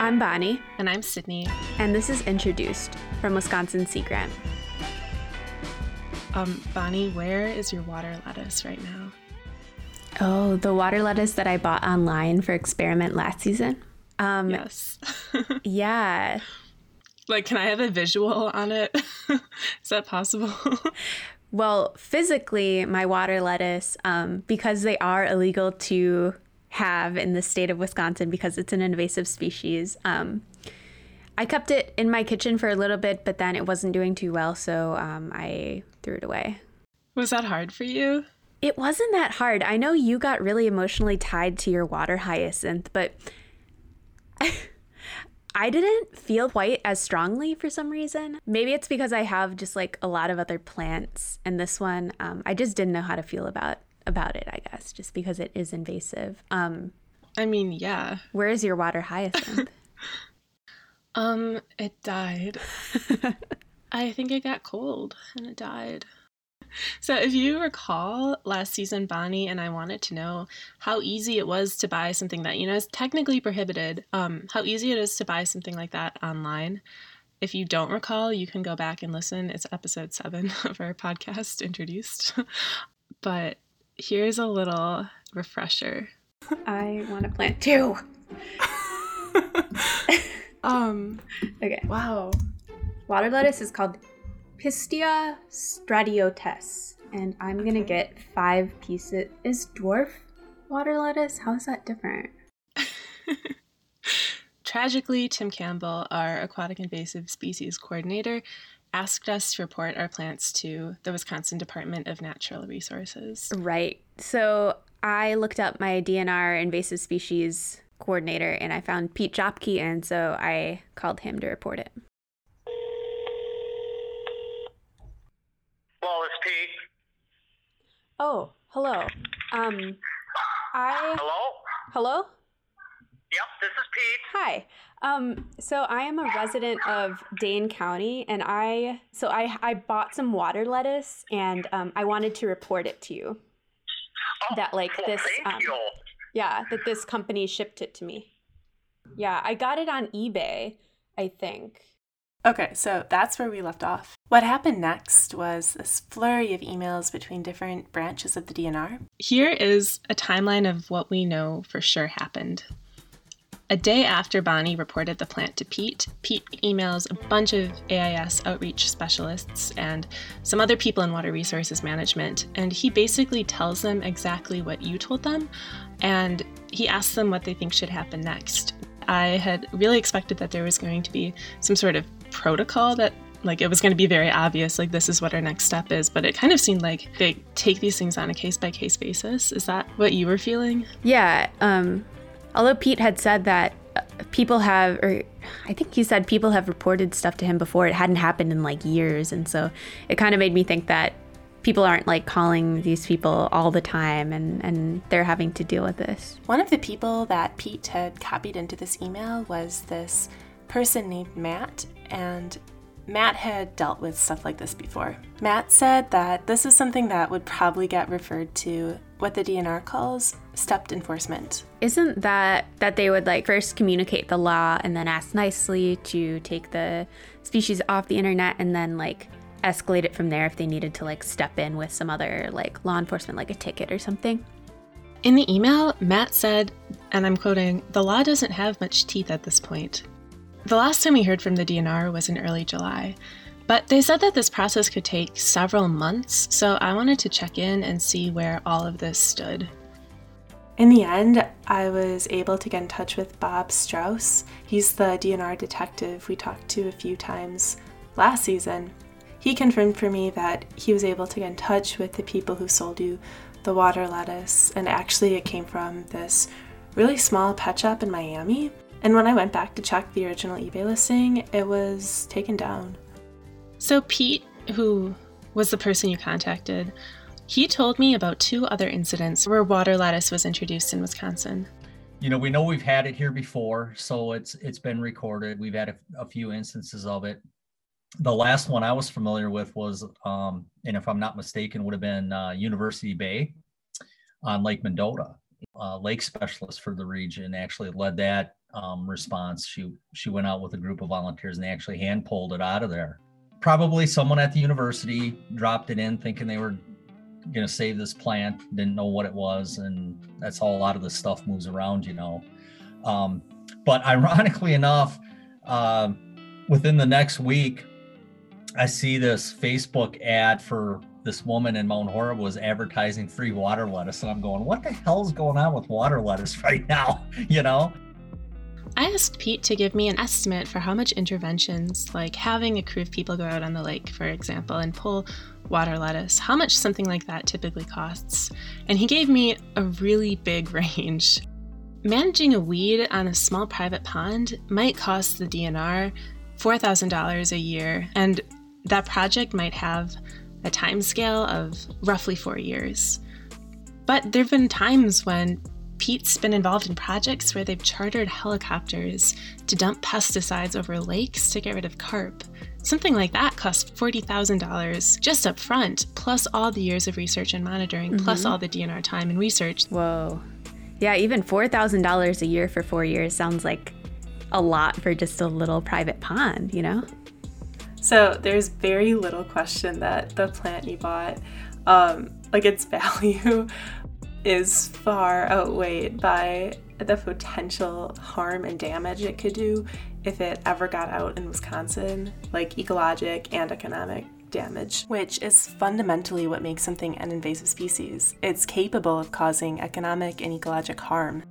I'm Bonnie, And I'm Sydney. and this is Introduced from Wisconsin Sea Grant. Um, Bonnie, where is your water lettuce right now? Oh, the water lettuce that I bought online for experiment last season. Um, Yes. yeah. like, can I have a visual on it? is that possible? Well, physically, my water lettuce, um, because they are illegal to have in the state of Wisconsin because it's an invasive species, um, I kept it in my kitchen for a little bit, but then it wasn't doing too well, so um, I threw it away. Was that hard for you? It wasn't that hard. I know you got really emotionally tied to your water hyacinth, but I didn't feel quite as strongly for some reason. Maybe it's because I have just like a lot of other plants, and this one, um, I just didn't know how to feel about about it. I guess just because it is invasive. Um, I mean, yeah. where is your water hyacinth? Um, it died. I think it got cold and it died. So, if you recall last season, Bonnie and I wanted to know how easy it was to buy something that, you know, is technically prohibited, um, how easy it is to buy something like that online. If you don't recall, you can go back and listen. It's episode seven of our podcast, Introduced. but here's a little refresher. I want to plant too. Um, Okay. wow. Water lettuce is called Pistia stratiotes, and I'm gonna get five pieces. Is dwarf water lettuce? How is that different? Tragically, Tim Campbell, our aquatic invasive species coordinator, asked us to report our plants to the Wisconsin Department of Natural Resources. Right. So I looked up my DNR invasive species coordinator, and I found Pete Jopke, and so I called him to report it. Hello, it's Pete. Oh, hello. Um, I Hello? hello. Yep, this is Pete. Hi. Um, so I am a resident of Dane County, and I so I I bought some water lettuce, and um, I wanted to report it to you. Oh, That, like, well, this, Thank um, you. Yeah, that this company shipped it to me. Yeah, I got it on eBay, I think. Okay, so that's where we left off. What happened next was this flurry of emails between different branches of the DNR. Here is a timeline of what we know for sure happened. A day after Bonnie reported the plant to Pete, Pete emails a bunch of AIS outreach specialists and some other people in water resources management, and he basically tells them exactly what you told them, and he asks them what they think should happen next. I had really expected that there was going to be some sort of protocol that like it was going to be very obvious like this is what our next step is but it kind of seemed like they take these things on a case by case basis is that what you were feeling Yeah, um, although Pete had said that uh, people have, or I think he said people have reported stuff to him before. It hadn't happened in like years, and so it kind of made me think that people aren't like calling these people all the time, and and they're having to deal with this. One of the people that Pete had copied into this email was this person named Matt, and Matt had dealt with stuff like this before. Matt said that this is something that would probably get referred to what the DNR calls stepped enforcement. Isn't that that they would like first communicate the law and then ask nicely to take the species off the internet and then like escalate it from there if they needed to like step in with some other like law enforcement like a ticket or something? in the email matt said and i'm quoting the law doesn't have much teeth at this point the last time we heard from the dnr was in early july but they said that this process could take several months so i wanted to check in and see where all of this stood In the end, I was able to get in touch with Bob Strauss. He's the DNR detective we talked to a few times last season. He confirmed for me that he was able to get in touch with the people who sold you the water lettuce, and actually, it came from this really small pet shop in Miami. And when I went back to check the original eBay listing, it was taken down. So, Pete, who was the person you contacted, he told me about two other incidents where water lettuce was introduced in Wisconsin. you know we know we've had it here before so it's it's been recorded we've had a, a few instances of it the last one i was familiar with was um and if i'm not mistaken would have been uh, university bay on lake mendota uh, lake specialist for the region actually led that um, response. She she went out with a group of volunteers and they actually hand pulled it out of there. Probably someone at the university dropped it in thinking they were going to save this plant, didn't know what it was, and that's how a lot of the stuff moves around, you know. Um, but ironically enough, uh, within the next week, I see this Facebook ad for this woman in Mount Horeb was advertising free water lettuce, and I'm going, what the hell's going on with water lettuce right now? You know. I asked Pete to give me an estimate for how much interventions, like having a crew of people go out on the lake, for example, and pull water lettuce, how much something like that typically costs. And he gave me a really big range. Managing a weed on a small private pond might cost the DNR $4,000 a year, and that project might have a time scale of roughly four years. But there have been times when Pete's been involved in projects where they've chartered helicopters to dump pesticides over lakes to get rid of carp. Something like that costs $40,000 just up front, plus all the years of research and monitoring, mm-hmm. plus all the DNR time and research. Whoa. Yeah, even $4,000 a year for four years sounds like a lot for just a little private pond, you know? So there's very little question that the plant you bought, um, like its value, is far outweighed by the potential harm and damage it could do if it ever got out in Wisconsin, like ecologic and economic damage, which is fundamentally what makes something an invasive species. It's capable of causing economic and ecologic harm.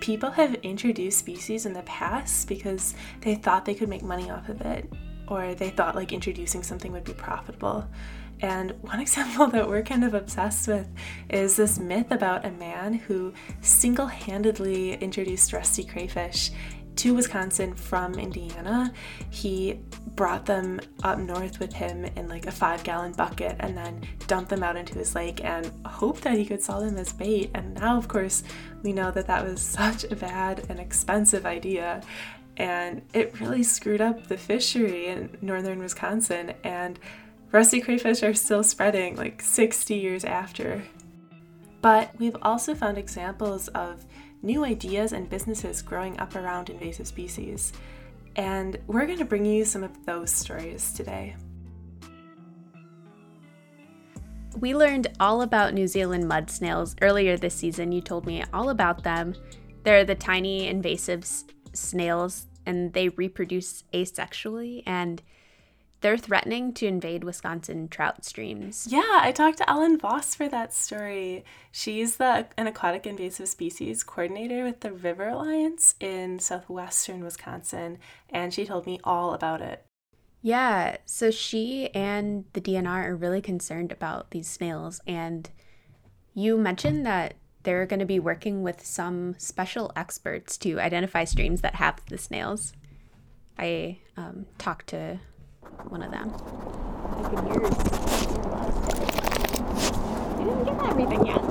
People have introduced species in the past because they thought they could make money off of it, or they thought like introducing something would be profitable. And one example that we're kind of obsessed with is this myth about a man who single handedly introduced rusty crayfish to Wisconsin from Indiana. He brought them up north with him in like a five gallon bucket and then dumped them out into his lake and hoped that he could sell them as bait. And now, of course, we know that that was such a bad and expensive idea. And it really screwed up the fishery in northern Wisconsin. And rusty crayfish are still spreading like 60 years after. But we've also found examples of new ideas and businesses growing up around invasive species. And we're going to bring you some of those stories today. We learned all about New Zealand mud snails earlier this season. You told me all about them. They're the tiny invasive s- snails and they reproduce asexually and they're threatening to invade Wisconsin trout streams. Yeah, I talked to Ellen Voss for that story. She's the an aquatic invasive species coordinator with the River Alliance in southwestern Wisconsin, and she told me all about it. Yeah, so she and the DNR are really concerned about these snails, and you mentioned that they're going to be working with some special experts to identify streams that have the snails. I um, talked to one of them. I can hear You didn't get everything yet.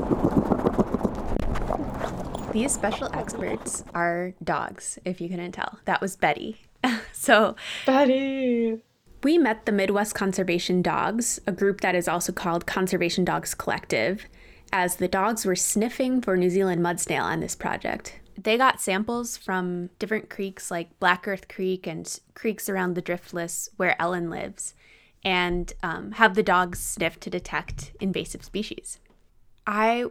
These special experts are dogs, if you couldn't tell. That was Betty. so, Betty. We met the Midwest Conservation Dogs, a group that is also called Conservation Dogs Collective, as the dogs were sniffing for New Zealand mud snail on this project they got samples from different creeks like Black Earth Creek and creeks around the Driftless where Ellen lives, and um, have the dogs sniff to detect invasive species. I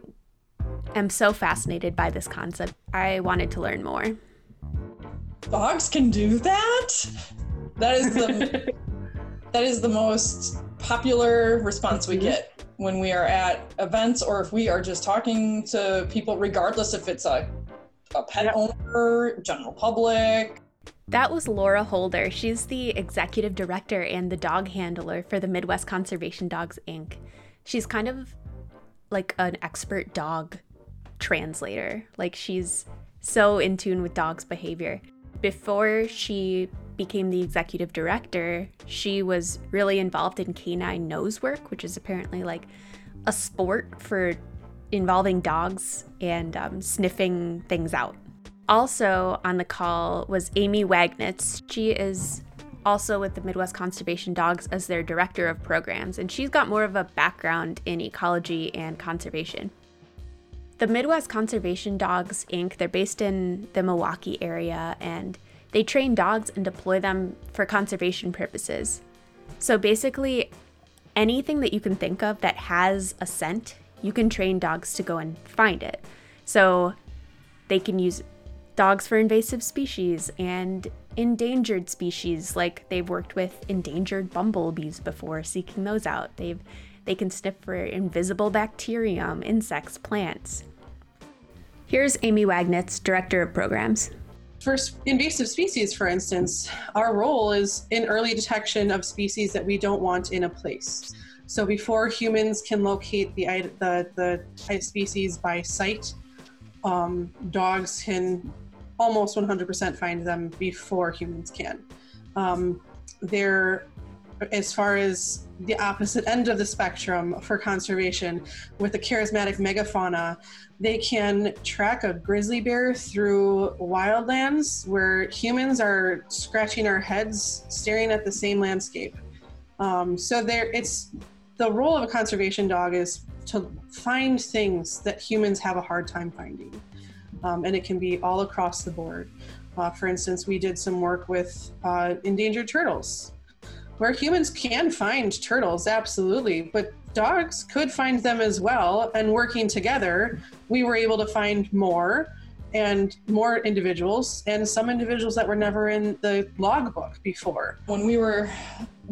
am so fascinated by this concept. I wanted to learn more. Dogs can do that? That is the that is the most popular response we mm-hmm. get when we are at events or if we are just talking to people regardless if it's a a pet yep. owner, general public. That was Laura Holder. She's the executive director and the dog handler for the Midwest Conservation Dogs Inc. She's kind of like an expert dog translator. Like she's so in tune with dogs' behavior. Before she became the executive director, she was really involved in canine nose work, which is apparently like a sport for involving dogs and um, sniffing things out. Also on the call was Amy Wagnitz. She is also with the Midwest Conservation Dogs as their director of programs, and she's got more of a background in ecology and conservation. the Midwest Conservation Dogs Inc., they're based in the Milwaukee area and they train dogs and deploy them for conservation purposes. So basically, anything that you can think of that has a scent, you can train dogs to go and find it. So they can use dogs for invasive species and endangered species. Like they've worked with endangered bumblebees before seeking those out. They've they can sniff for invisible bacterium insects plants. Here's amy wagnitz director of programs. For invasive species for instance our role is in early detection of species that we don't want in a place so before humans can locate the the, the species by sight um, dogs can almost 100% find them before humans can. Um, they're, as far as the opposite end of the spectrum for conservation, with the charismatic megafauna, they can track a grizzly bear through wildlands where humans are scratching our heads, staring at the same landscape. Um, so there, it's the role of a conservation dog is to find things that humans have a hard time finding um, and it can be all across the board. Uh, for instance, we did some work with uh, endangered turtles, where humans can find turtles, absolutely, but dogs could find them as well. And working together, we were able to find more and more individuals, and some individuals that were never in the logbook before. When we were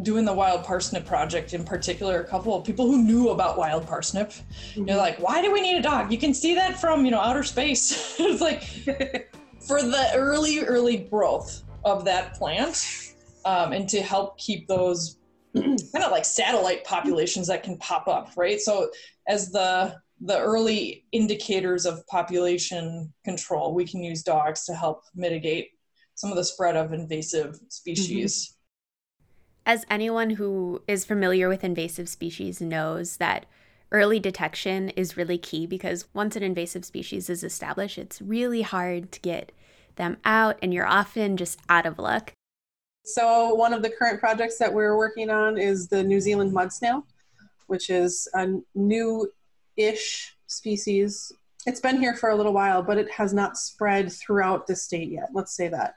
doing the wild parsnip project in particular, a couple of people who knew about wild parsnip, mm-hmm. you're like, why do we need a dog? You can see that from, you know, outer space. it's like for the early, early growth of that plant um, and to help keep those kind of like satellite populations that can pop up, right? So as the the early indicators of population control, we can use dogs to help mitigate some of the spread of invasive species. Mm-hmm. As anyone who is familiar with invasive species knows that early detection is really key because once an invasive species is established, it's really hard to get them out and you're often just out of luck. So, one of the current projects that we're working on is the New Zealand mud snail, which is a new ish species. It's been here for a little while, but it has not spread throughout the state yet. Let's say that.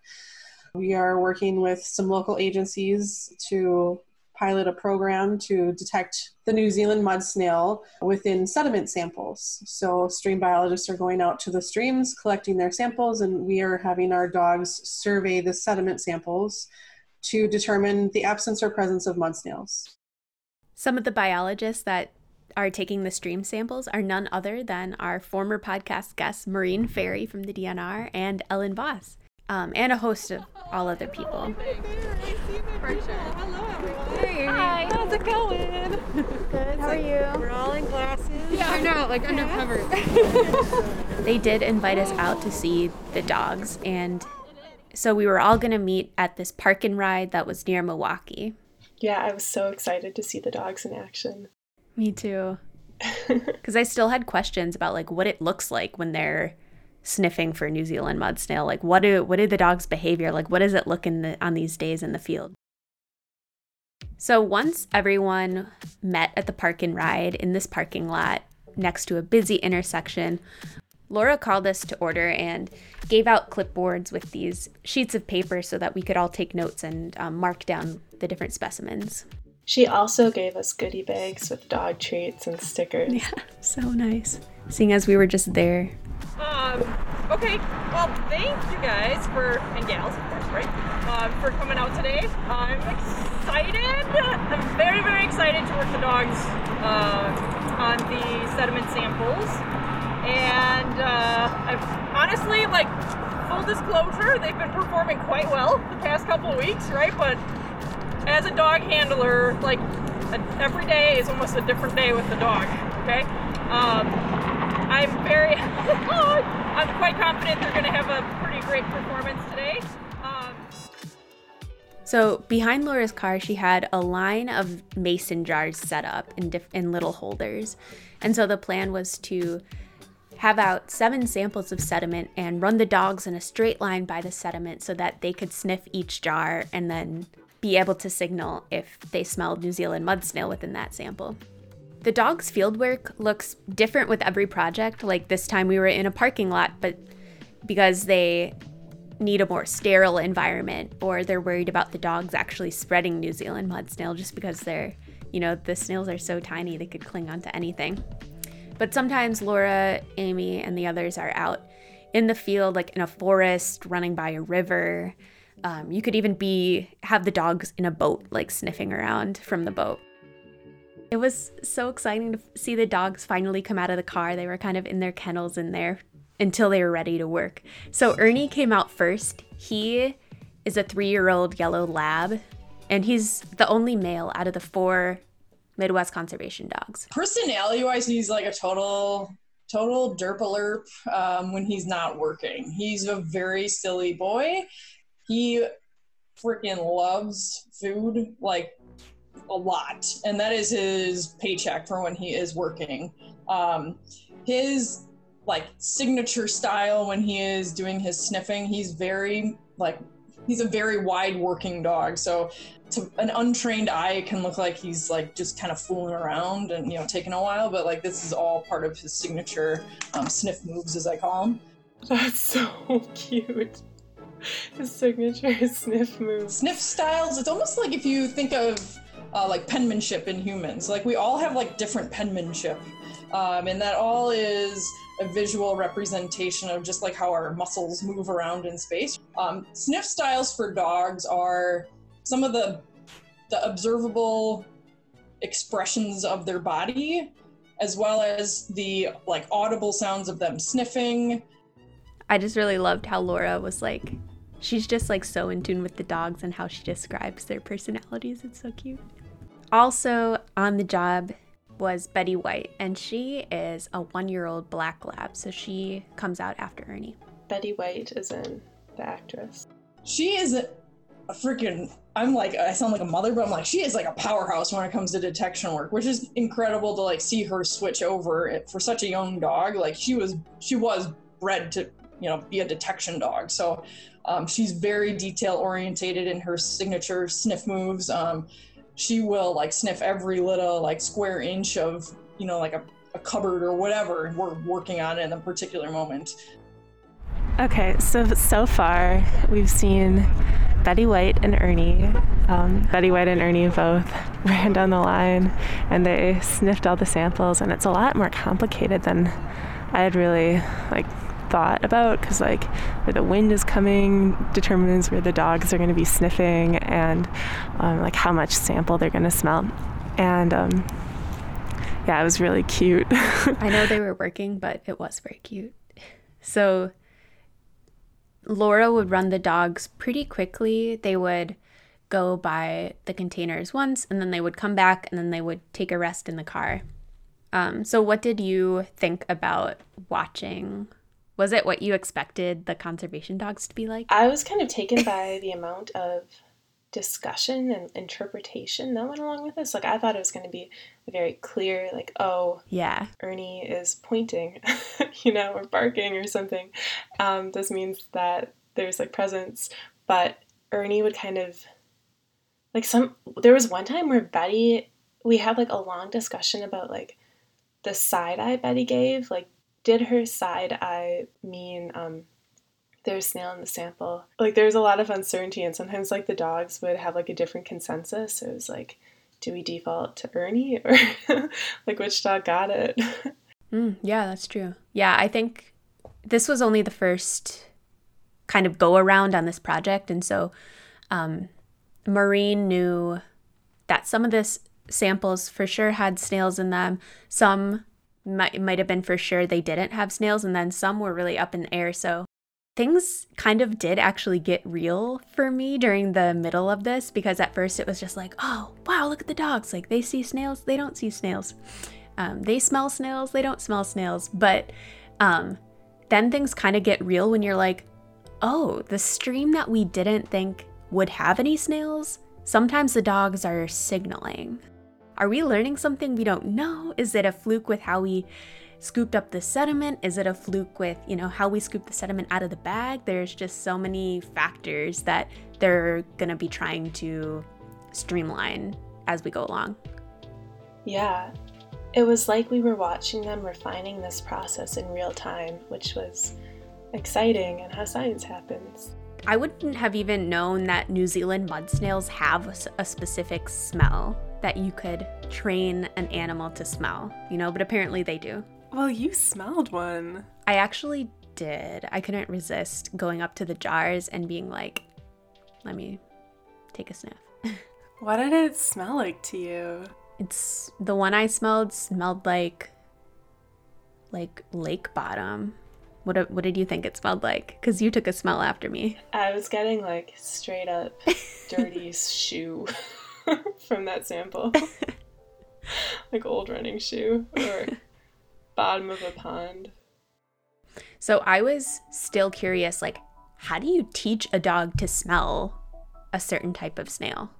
We are working with some local agencies to pilot a program to detect the New Zealand mud snail within sediment samples. So, stream biologists are going out to the streams, collecting their samples, and we are having our dogs survey the sediment samples to determine the absence or presence of mud snails. Some of the biologists that are taking the stream samples are none other than our former podcast guests, Maureen Ferry from the DNR and Ellen Voss, um, and a host of all other people. Hello, everyone. Hi, how's it going? Good, how are you? We're all in glasses. Yeah, I know, like undercover. they did invite us out to see the dogs, and so we were all going to meet at this park and ride that was near Milwaukee. Yeah, I was so excited to see the dogs in action. Me too. Because I still had questions about like what it looks like when they're sniffing for New Zealand mud snail. Like what do what did the dog's behavior like? What does it look in the on these days in the field? So once everyone met at the park and ride in this parking lot next to a busy intersection, Laura called us to order and gave out clipboards with these sheets of paper so that we could all take notes and um, mark down the different specimens. She also gave us goodie bags with dog treats and stickers. Yeah, so nice. Seeing as we were just there. Um, okay, well, thank you guys for, and gals, of course, right, um, for coming out today. I'm excited. I'm very, very excited to work the dogs uh, on the sediment samples. And uh, I've honestly, like, full disclosure, they've been performing quite well the past couple of weeks, right? But as a dog handler, like every day is almost a different day with the dog. Okay, um, I'm very, I'm quite confident they're going to have a pretty great performance today. Um, so behind Laura's car, she had a line of mason jars set up in diff- in little holders, and so the plan was to have out seven samples of sediment and run the dogs in a straight line by the sediment so that they could sniff each jar and then be able to signal if they smelled New Zealand mud snail within that sample. The dog's fieldwork looks different with every project. Like this time we were in a parking lot, but because they need a more sterile environment or they're worried about the dogs actually spreading New Zealand mud snail just because they're, you know, the snails are so tiny they could cling onto anything. But sometimes Laura, Amy, and the others are out in the field, like in a forest, running by a river. Um, you could even be have the dogs in a boat, like sniffing around from the boat. It was so exciting to see the dogs finally come out of the car. They were kind of in their kennels in there until they were ready to work. So Ernie came out first. He is a three year old yellow lab, and he's the only male out of the four Midwest conservation dogs. Personality wise, he's like a total total derp um, when he's not working. He's a very silly boy. He freaking loves food like a lot, and that is his paycheck for when he is working. Um, his like signature style when he is doing his sniffing, he's very like he's a very wide working dog. So to an untrained eye it can look like he's like just kind of fooling around and you know taking a while but like this is all part of his signature um, sniff moves as i call them that's so cute his signature sniff moves. Sniff styles? It's almost like if you think of uh, like penmanship in humans. Like we all have like different penmanship. Um, and that all is a visual representation of just like how our muscles move around in space. Um, sniff styles for dogs are some of the the observable expressions of their body as well as the like audible sounds of them sniffing. I just really loved how laura was like she's just like so in tune with the dogs and how she describes their personalities. It's so cute. Also on the job was betty white and she is a one year old black lab so she comes out after ernie. Betty white is in the actress. She is a, a freaking I'm like I sound like a mother, but I'm like she is like a powerhouse when it comes to detection work, which is incredible to like see her switch over for such a young dog. Like she was she was bred to you know be a detection dog, so um, she's very detail orientated in her signature sniff moves. Um, she will like sniff every little like square inch of you know like a, a cupboard or whatever we're working on in a particular moment. Okay, so so far we've seen Betty White and Ernie. Um, Betty White and Ernie both ran down the line and they sniffed all the samples, and it's a lot more complicated than I had really like thought about because like where the wind is coming determines where the dogs are going to be sniffing and um, like how much sample they're going to smell and um, yeah it was really cute i know they were working but it was very cute so Laura would run the dogs pretty quickly. They would go by the containers once and then they would come back and then they would take a rest in the car. Um, so, what did you think about watching? Was it what you expected the conservation dogs to be like? I was kind of taken by the amount of discussion and interpretation that went along with this. Like, I thought it was going to be very clear, like, oh, yeah, Ernie is pointing, you know, or barking or something. Um, this means that there's like presence. But Ernie would kind of, like, some, there was one time where Betty, we had like a long discussion about like the side eye Betty gave. Like, did her side eye mean, um, there's snail in the sample. Like there's a lot of uncertainty, and sometimes like the dogs would have like a different consensus. So it was like, do we default to Ernie or like which dog got it? Mm, yeah, that's true. Yeah, I think this was only the first kind of go around on this project, and so um, Maureen knew that some of this samples for sure had snails in them. Some might might have been for sure they didn't have snails, and then some were really up in the air. So things kind of did actually get real for me during the middle of this because at first it was just like, oh, wow, look at the dogs. Like they see snails, they don't see snails. Um, they smell snails, they don't smell snails. But um, then things kind of get real when you're like, oh, the stream that we didn't think would have any snails, sometimes the dogs are signaling. Are we learning something we don't know? Is it a fluke with how we scooped up the sediment? Is it a fluke with, you know, how we scoop the sediment out of the bag? There's just so many factors that they're going to be trying to streamline as we go along. Yeah. It was like we were watching them refining this process in real time, which was exciting and how science happens. I wouldn't have even known that New Zealand mud snails have a specific smell that you could train an animal to smell, you know, but apparently they do. Well, you smelled one. I actually did. I couldn't resist going up to the jars and being like, let me take a sniff. What did it smell like to you? It's the one I smelled smelled like like lake bottom. What what did you think it smelled like? Cuz you took a smell after me. I was getting like straight up dirty shoe from that sample. like old running shoe or bottom of a pond. So I was still curious like how do you teach a dog to smell a certain type of snail?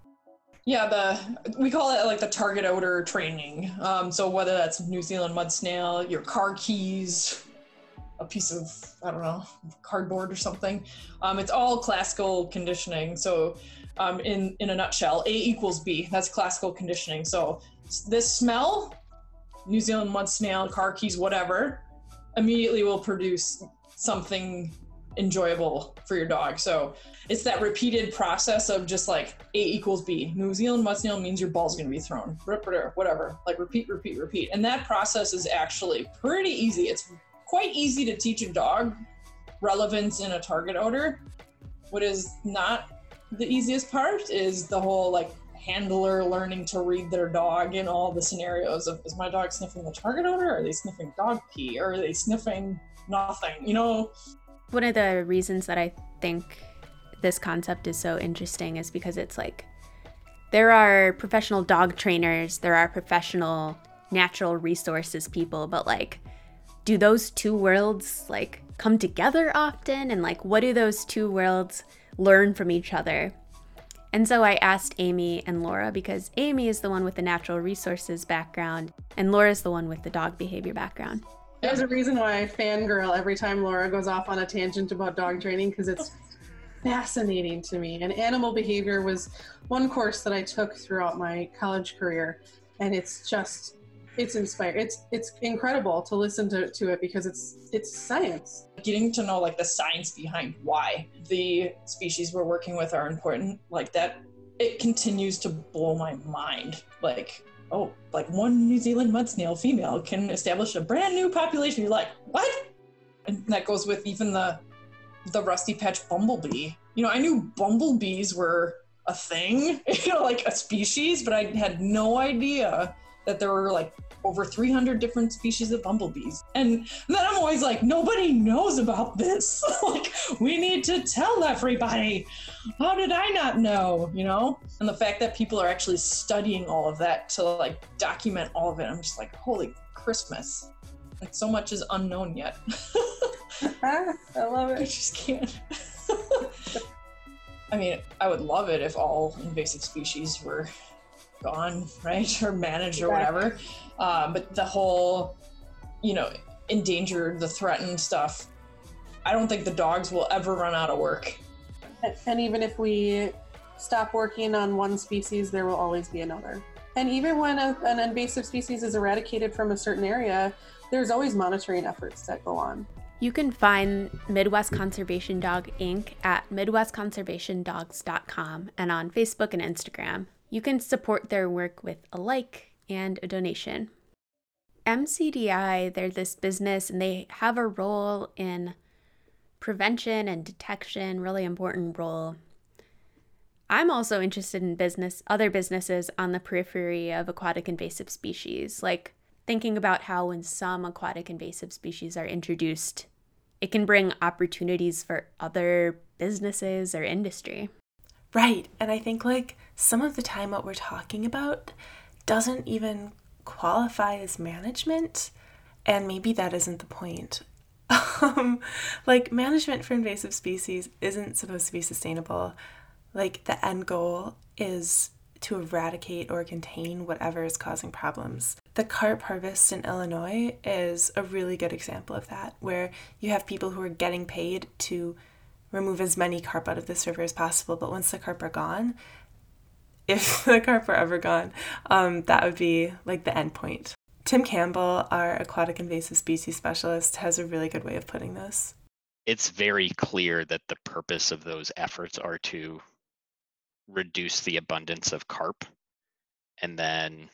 Yeah, the we call it like the target odor training. Um, so whether that's New Zealand mud snail, your car keys, a piece of I don't know cardboard or something, um, it's all classical conditioning. So um, in in a nutshell, A equals B. That's classical conditioning. So this smell, New Zealand mud snail, car keys, whatever, immediately will produce something enjoyable for your dog. So it's that repeated process of just like A equals B. New Zealand mud snail means your ball's gonna be thrown. Whatever. Like repeat, repeat, repeat. And that process is actually pretty easy. It's quite easy to teach a dog relevance in a target odor. What is not the easiest part is the whole like handler learning to read their dog in all the scenarios of is my dog sniffing the target odor? Are they sniffing dog pee? Or are they sniffing nothing? You know, One of the reasons that I think this concept is so interesting is because it's like there are professional dog trainers, there are professional natural resources people, but like do those two worlds like come together often and like what do those two worlds learn from each other? And so I asked Amy and Laura because Amy is the one with the natural resources background and Laura's the one with the dog behavior background. There's a reason why I fangirl every time Laura goes off on a tangent about dog training because it's fascinating to me. And animal behavior was one course that I took throughout my college career, and it's just it's inspired. It's it's incredible to listen to, to it because it's it's science. getting to know like the science behind why the species we're working with are important like that it continues to blow my mind like oh like one new zealand mud snail female can establish a brand new population you're like what and that goes with even the the rusty patch bumblebee you know i knew bumblebees were a thing you know like a species but i had no idea that there were like over 300 different species of bumblebees. And then I'm always like, nobody knows about this. like, we need to tell everybody. How did I not know? You know? And the fact that people are actually studying all of that to like document all of it, I'm just like, holy Christmas. Like, so much is unknown yet. I love it. I just can't. I mean, I would love it if all invasive species were gone, right, or managed or whatever. Uh, but the whole, you know, endangered, the threatened stuff. I don't think the dogs will ever run out of work. And- And even if we stop working on one species, there will always be another. And even when a, an invasive species is eradicated from a certain area, there's always monitoring efforts that go on. You can find Midwest Conservation Dog Inc. at MidwestConservationDogs.com and on Facebook and Instagram. You can support their work with a like and a donation. MCDI, they're this business and they have a role in prevention and detection, really important role. I'm also interested in business, other businesses on the periphery of aquatic invasive species, like thinking about how when some aquatic invasive species are introduced, it can bring opportunities for other businesses or industry. Right. And I think like some of the time what we're talking about doesn't even qualify as management. And maybe that isn't the point. Um, like management for invasive species isn't supposed to be sustainable. Like the end goal is to eradicate or contain whatever is causing problems. The carp harvest in Illinois is a really good example of that, where you have people who are getting paid to remove as many carp out of this river as possible. But once the carp are gone, if the carp are ever gone, um, that would be like the end point. Tim Campbell, our aquatic invasive species specialist, has a really good way of putting this. It's very clear that the purpose of those efforts are to reduce the abundance of carp and then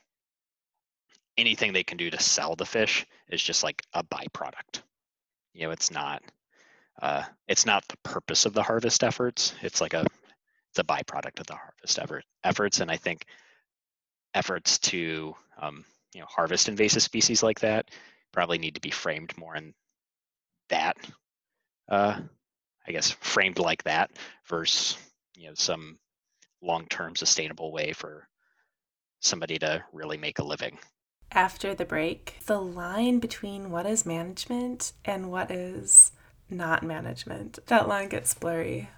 anything they can do to sell the fish is just like a byproduct you know it's not uh, it's not the purpose of the harvest efforts it's like a it's a byproduct of the harvest effort, efforts and i think efforts to um, you know harvest invasive species like that probably need to be framed more in that uh, i guess framed like that versus you know some long-term sustainable way for somebody to really make a living. After the break the line between what is management and what is not management. That line gets blurry.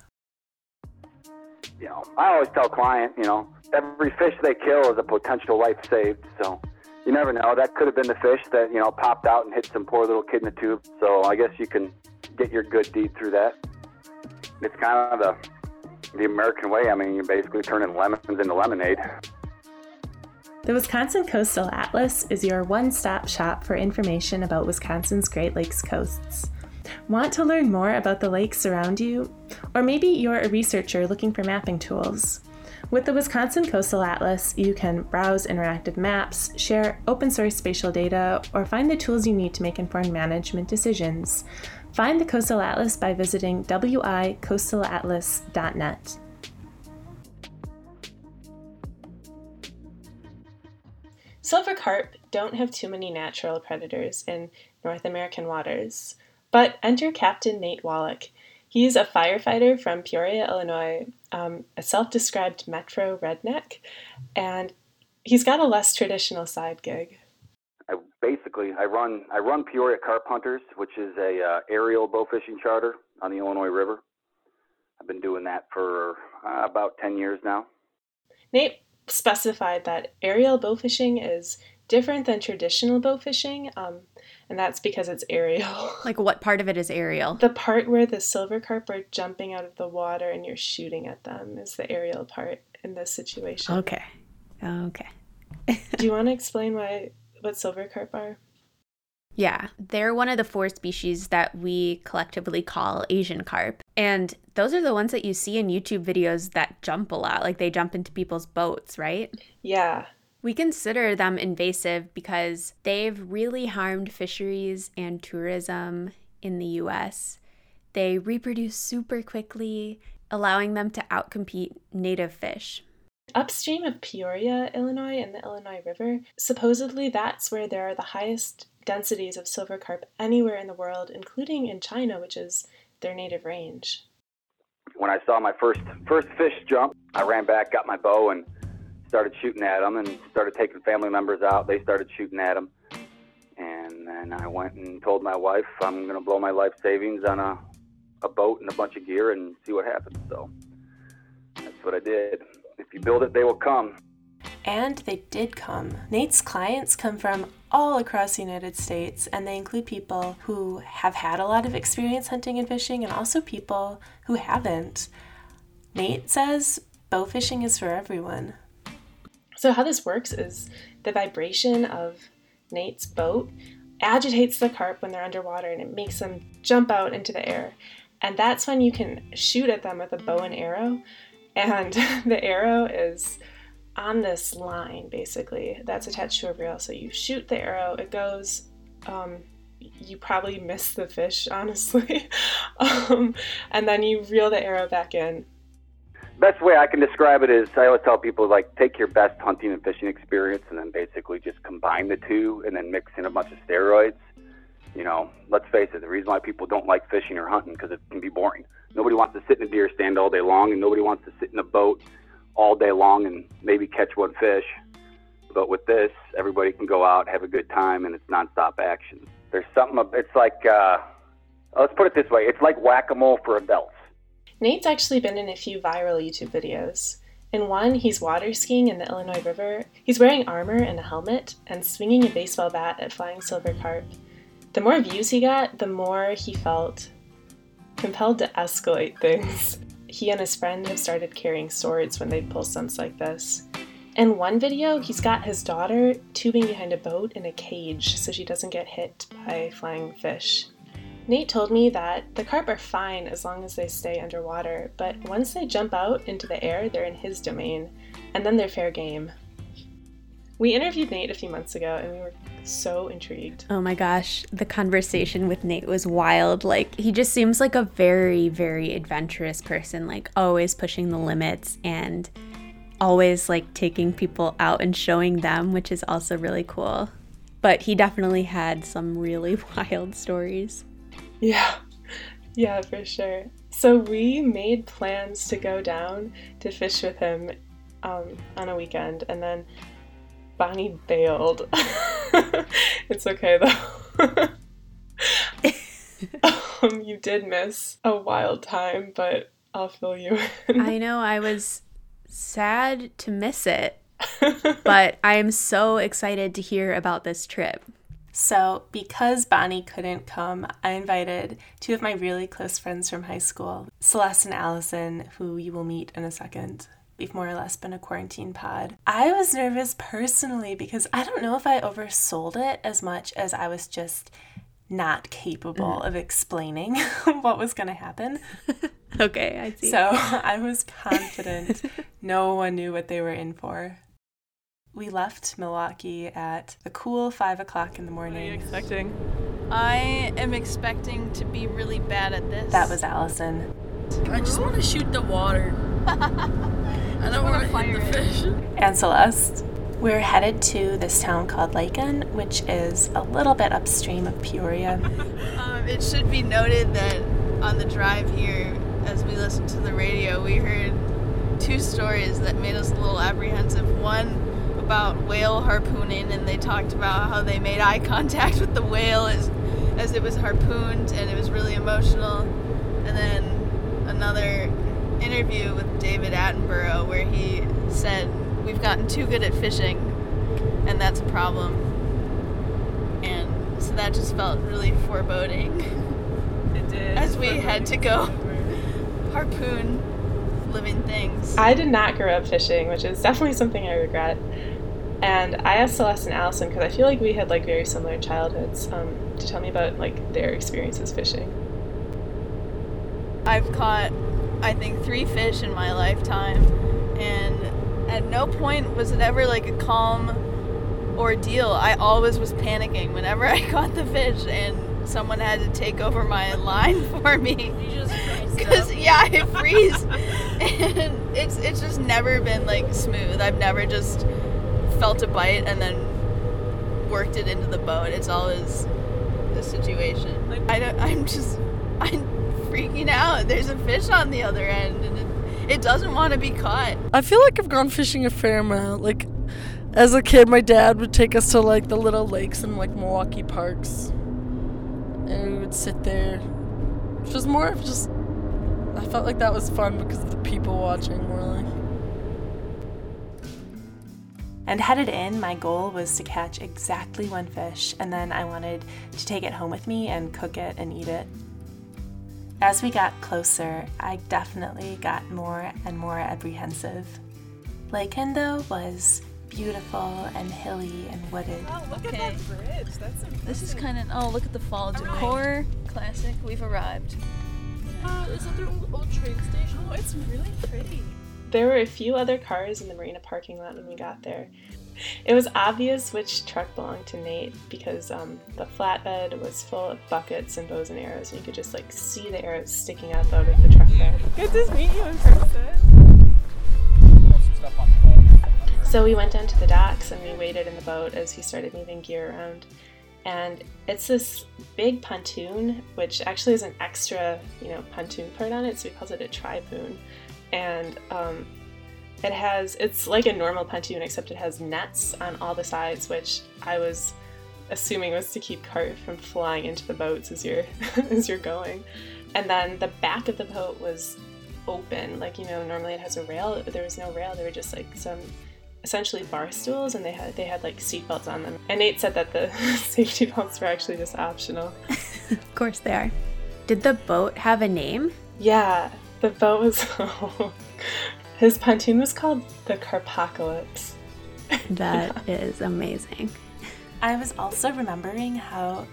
You know i always tell client you know every fish they kill is a potential life saved so you never know. That could have been the fish that you know popped out and hit some poor little kid in the tube. So i guess you can get your good deed through that. It's kind of the the american way. I mean you're basically turning lemons into lemonade. The Wisconsin Coastal Atlas is your one stop shop for information about Wisconsin's Great Lakes coasts. Want to learn more about the lakes around you? Or maybe you're a researcher looking for mapping tools. With the Wisconsin Coastal Atlas, you can browse interactive maps, share open source spatial data, or find the tools you need to make informed management decisions. Find the Coastal Atlas by visiting wicoastalatlas.net. Silver carp don't have too many natural predators in North American waters, but enter Captain Nate Wallach. He's a firefighter from Peoria, Illinois, um, a self described metro redneck, and he's got a less traditional side gig. I basically I run I run Peoria Carp Hunters, which is a uh, aerial bow fishing charter on the Illinois River. I've been doing that for uh, about ten years now. Nate specified that aerial bow fishing is different than traditional bow fishing, um, and that's because it's aerial. Like what part of it is aerial? The part where the silver carp are jumping out of the water and you're shooting at them is the aerial part in this situation. Okay. Okay. Do you want to explain why what silver carp are? Yeah, they're one of the four species that we collectively call Asian carp. And those are the ones that you see in YouTube videos that jump a lot, like they jump into people's boats, right? Yeah. We consider them invasive because they've really harmed fisheries and tourism in the US. They reproduce super quickly, allowing them to outcompete native fish. Upstream of Peoria, Illinois, and the Illinois River, supposedly that's where there are the highest densities of silver carp anywhere in the world, including in China, which is their native range. When I saw my first first fish jump, I ran back, got my bow, and started shooting at them, and started taking family members out. They started shooting at them, and then I went and told my wife I'm going to blow my life savings on a a boat and a bunch of gear and see what happens. So that's what I did. If you build it, they will come. And they did come. Nate's clients come from all across the United States, and they include people who have had a lot of experience hunting and fishing, and also people who haven't. Nate says bow fishing is for everyone. So, how this works is the vibration of Nate's boat agitates the carp when they're underwater and it makes them jump out into the air. And that's when you can shoot at them with a bow and arrow. And the arrow is on this line basically that's attached to a reel. So you shoot the arrow, it goes. Um, you probably miss the fish, honestly, um, and then you reel the arrow back in. Best way I can describe it is I always tell people like take your best hunting and fishing experience and then basically just combine the two and then mix in a bunch of steroids. You know, let's face it, the reason why people don't like fishing or hunting because it can be boring. Nobody wants to sit in a deer stand all day long, and nobody wants to sit in a boat all day long and maybe catch one fish. But with this, everybody can go out, have a good time, and it's nonstop action. There's something, it's like, uh, let's put it this way it's like whack a mole for adults. Nate's actually been in a few viral YouTube videos. In one, he's water skiing in the Illinois River. He's wearing armor and a helmet and swinging a baseball bat at flying silver carp. The more views he got, the more he felt compelled to escalate things he and his friend have started carrying swords when they pull stunts like this. In one video, he's got his daughter tubing behind a boat in a cage so she doesn't get hit by flying fish. Nate told me that the carp are fine as long as they stay underwater, but once they jump out into the air, they're in his domain, and then they're fair game. We interviewed Nate a few months ago and we were so intrigued. Oh my gosh, the conversation with Nate was wild. Like, he just seems like a very, very adventurous person, like, always pushing the limits and always like taking people out and showing them, which is also really cool. But he definitely had some really wild stories. Yeah, yeah, for sure. So we made plans to go down to fish with him um, on a weekend, and then Bonnie bailed. it's okay though. um, you did miss a wild time, but I'll fill you in. I know I was sad to miss it, but I am so excited to hear about this trip. So, because Bonnie couldn't come, I invited two of my really close friends from high school, Celeste and Allison, who you will meet in a second. We've more or less been a quarantine pod. I was nervous personally because I don't know if I oversold it as much as I was just not capable mm. of explaining what was going to happen. Okay, I see. So I was confident no one knew what they were in for. We left Milwaukee at a cool five o'clock in the morning. What expecting? I am expecting to be really bad at this. That was Allison. I just want to shoot the water. I don't want to hit the fish. And Celeste. We're headed to this town called Lacon, which is a little bit upstream of Peoria. Um, it should be noted that on the drive here, as we listened to the radio, we heard two stories that made us a little apprehensive. One about whale harpooning, and they talked about how they made eye contact with the whale as, as it was harpooned, and it was really emotional. And then another interview with David Attenborough where he said, We've gotten too good at fishing, and that's a problem. And so that just felt really foreboding. It did. As we had to go harpoon living things. I did not grow up fishing, which is definitely something I regret. And I asked Celeste and Allison because I feel like we had like very similar childhoods um, to tell me about like their experiences fishing. I've caught, I think, three fish in my lifetime, and at no point was it ever like a calm ordeal. I always was panicking whenever I caught the fish, and someone had to take over my line for me. Because yeah, I freeze, and it's it's just never been like smooth. I've never just felt a bite and then worked it into the boat. It's always the situation. I don't. I'm just. I'm freaking out. There's a fish on the other end, and it, it doesn't want to be caught. I feel like I've gone fishing a fair amount. Like, as a kid, my dad would take us to like the little lakes and like Milwaukee parks, and we would sit there. It was more of just. I felt like that was fun because of the people watching more like. And headed in, my goal was to catch exactly one fish, and then I wanted to take it home with me and cook it and eat it. As we got closer, I definitely got more and more apprehensive. Lake though, was beautiful and hilly and wooded. Wow, look okay. At that bridge. That's impressive. This is kind of. Oh, look at the fall decor. Classic. We've arrived. Uh, is that their old, old train station? Oh, it's really pretty. There were a few other cars in the marina parking lot when we got there. It was obvious which truck belonged to Nate because um, the flatbed was full of buckets and bows and arrows, and you could just like see the arrows sticking up out of the truck bed. Good to meet you in person. So we went down to the docks and we waited in the boat as he started moving gear around. And it's this big pontoon, which actually has an extra, you know, pontoon part on it, so he calls it a tripoon. And um, it has, it's like a normal pontoon, except it has nets on all the sides, which I was assuming was to keep carp from flying into the boats as you're as you're going. And then the back of the boat was open, like you know, normally it has a rail. But there was no rail. There were just like some essentially bar stools, and they had they had like seatbelts on them. And Nate said that the safety belts were actually just optional. Of course they are. Did the boat have a name? Yeah, the boat was. His pontoon was called the Carpocalypse. That is amazing. I was also remembering how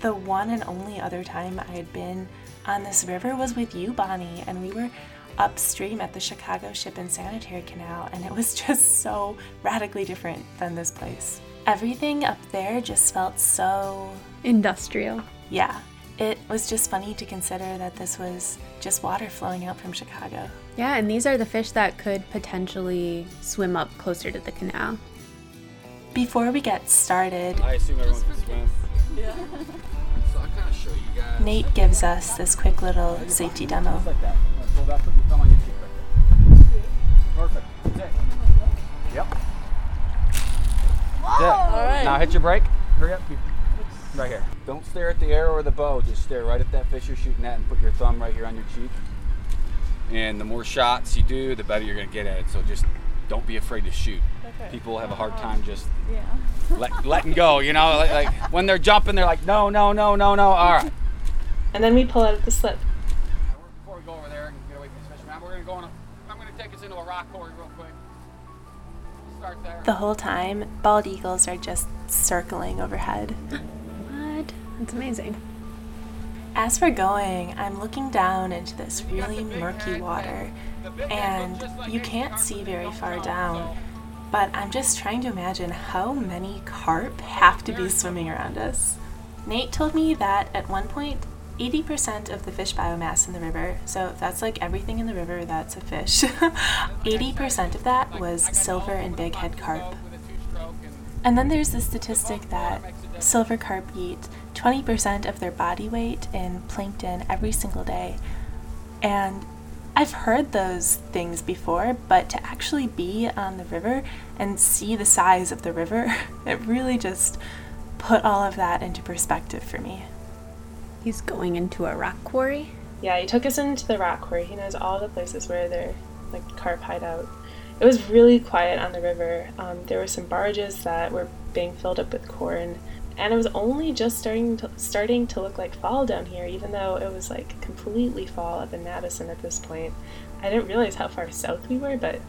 the one and only other time I had been on this river was with you, Bonnie, and we were upstream at the Chicago Ship and Sanitary Canal, and it was just so radically different than this place. Everything up there just felt so industrial. Yeah, it was just funny to consider that this was just water flowing out from Chicago. Yeah, and these are the fish that could potentially swim up closer to the canal. Before we get started, I assume everyone can swim. Yeah. So I'll kind of show you guys. Nate gives us this quick little safety demo. Just like that. Pull that, put your thumb on your cheek right there. Perfect. That's it. Yep. That's it. All right. Now hit your brake. Hurry up. You- Right here. Don't stare at the arrow or the bow. Just stare right at that fish you're shooting at and put your thumb right here on your cheek. And the more shots you do, the better you're going to get at it. So just don't be afraid to shoot. Okay. People have a hard time just Yeah. let, letting go, you know? Like, like when they're jumping, they're like, no, no, no, no, no. All right. And then we pull out of the slip. Before we go over there and get away from this fisherman, we're going to go on a, I'm going to take us into a rock quarry real quick. Start there. The whole time, bald eagles are just circling overhead. That's amazing. As we're going, I'm looking down into this really murky water, and you can't see very far down. But I'm just trying to imagine how many carp have to be swimming around us. Nate told me that at one point, 80% of the fish biomass in the river, so that's like everything in the river that's a fish, 80% of that was silver and bighead carp. And then there's the statistic that silver carp eat 20% of their body weight in plankton every single day. And I've heard those things before, but to actually be on the river and see the size of the river, it really just put all of that into perspective for me. He's going into a rock quarry. Yeah, he took us into the rock quarry. He knows all the places where they're like carp hide out. It was really quiet on the river. Um, there were some barges that were being filled up with corn, and it was only just starting to, starting to look like fall down here, even though it was like completely fall up in Madison at this point. I didn't realize how far south we were, but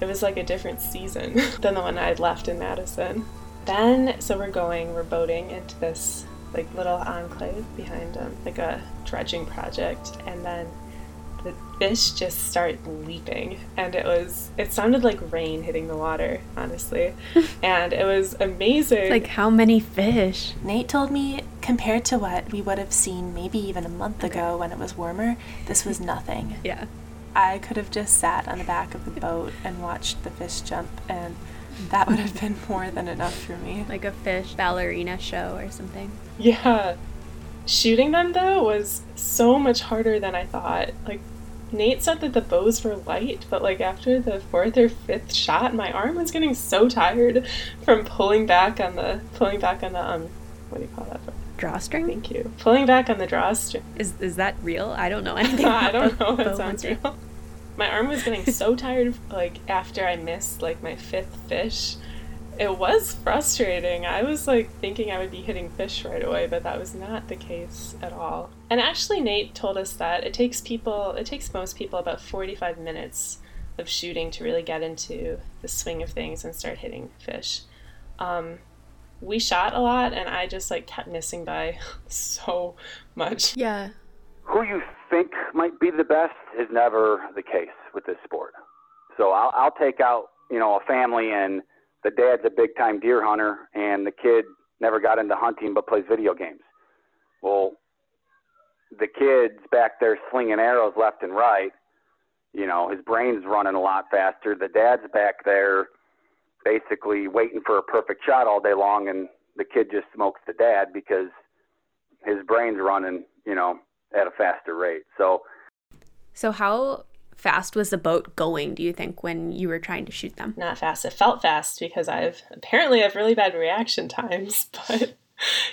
it was like a different season than the one i'd left in Madison. Then, so we're going, we're boating into this like little enclave behind um, like a dredging project, and then the fish just start leaping and it was it sounded like rain hitting the water honestly and it was amazing Like how many fish? Nate told me, compared to what we would have seen maybe even a month ago when it was warmer, this was nothing. Yeah. I could have just sat on the back of the boat and watched the fish jump, and that would have been more than enough for me. Like a fish ballerina show or something. yeah shooting them though was so much harder than i thought like nate said that the bows were light but like after the fourth or fifth shot my arm was getting so tired from pulling back on the pulling back on the um what do you call that Drawstring? thank you pulling back on the drawstring Is is that real? I don't know anything. I don't know. It sounds real. My arm was getting so tired, like after I missed like my fifth fish. It was frustrating. I was like thinking I would be hitting fish right away, but that was not the case at all. And actually, Nate told us that it takes people, it takes most people about 45 minutes of shooting to really get into the swing of things and start hitting fish. Um, we shot a lot, and I just like kept missing by so much. Yeah. Who you think might be the best is never the case with this sport. So I'll, I'll take out, you know, a family and the dad's a big time deer hunter and the kid never got into hunting but plays video games. Well, the kid's back there slinging arrows left and right. You know, his brain's running a lot faster. The dad's back there basically waiting for a perfect shot all day long and the kid just smokes the dad because his brain's running, you know, at a faster rate. So So how fast was the boat going, do you think, when you were trying to shoot them? not fast. It felt fast because I've apparently have really bad reaction times, but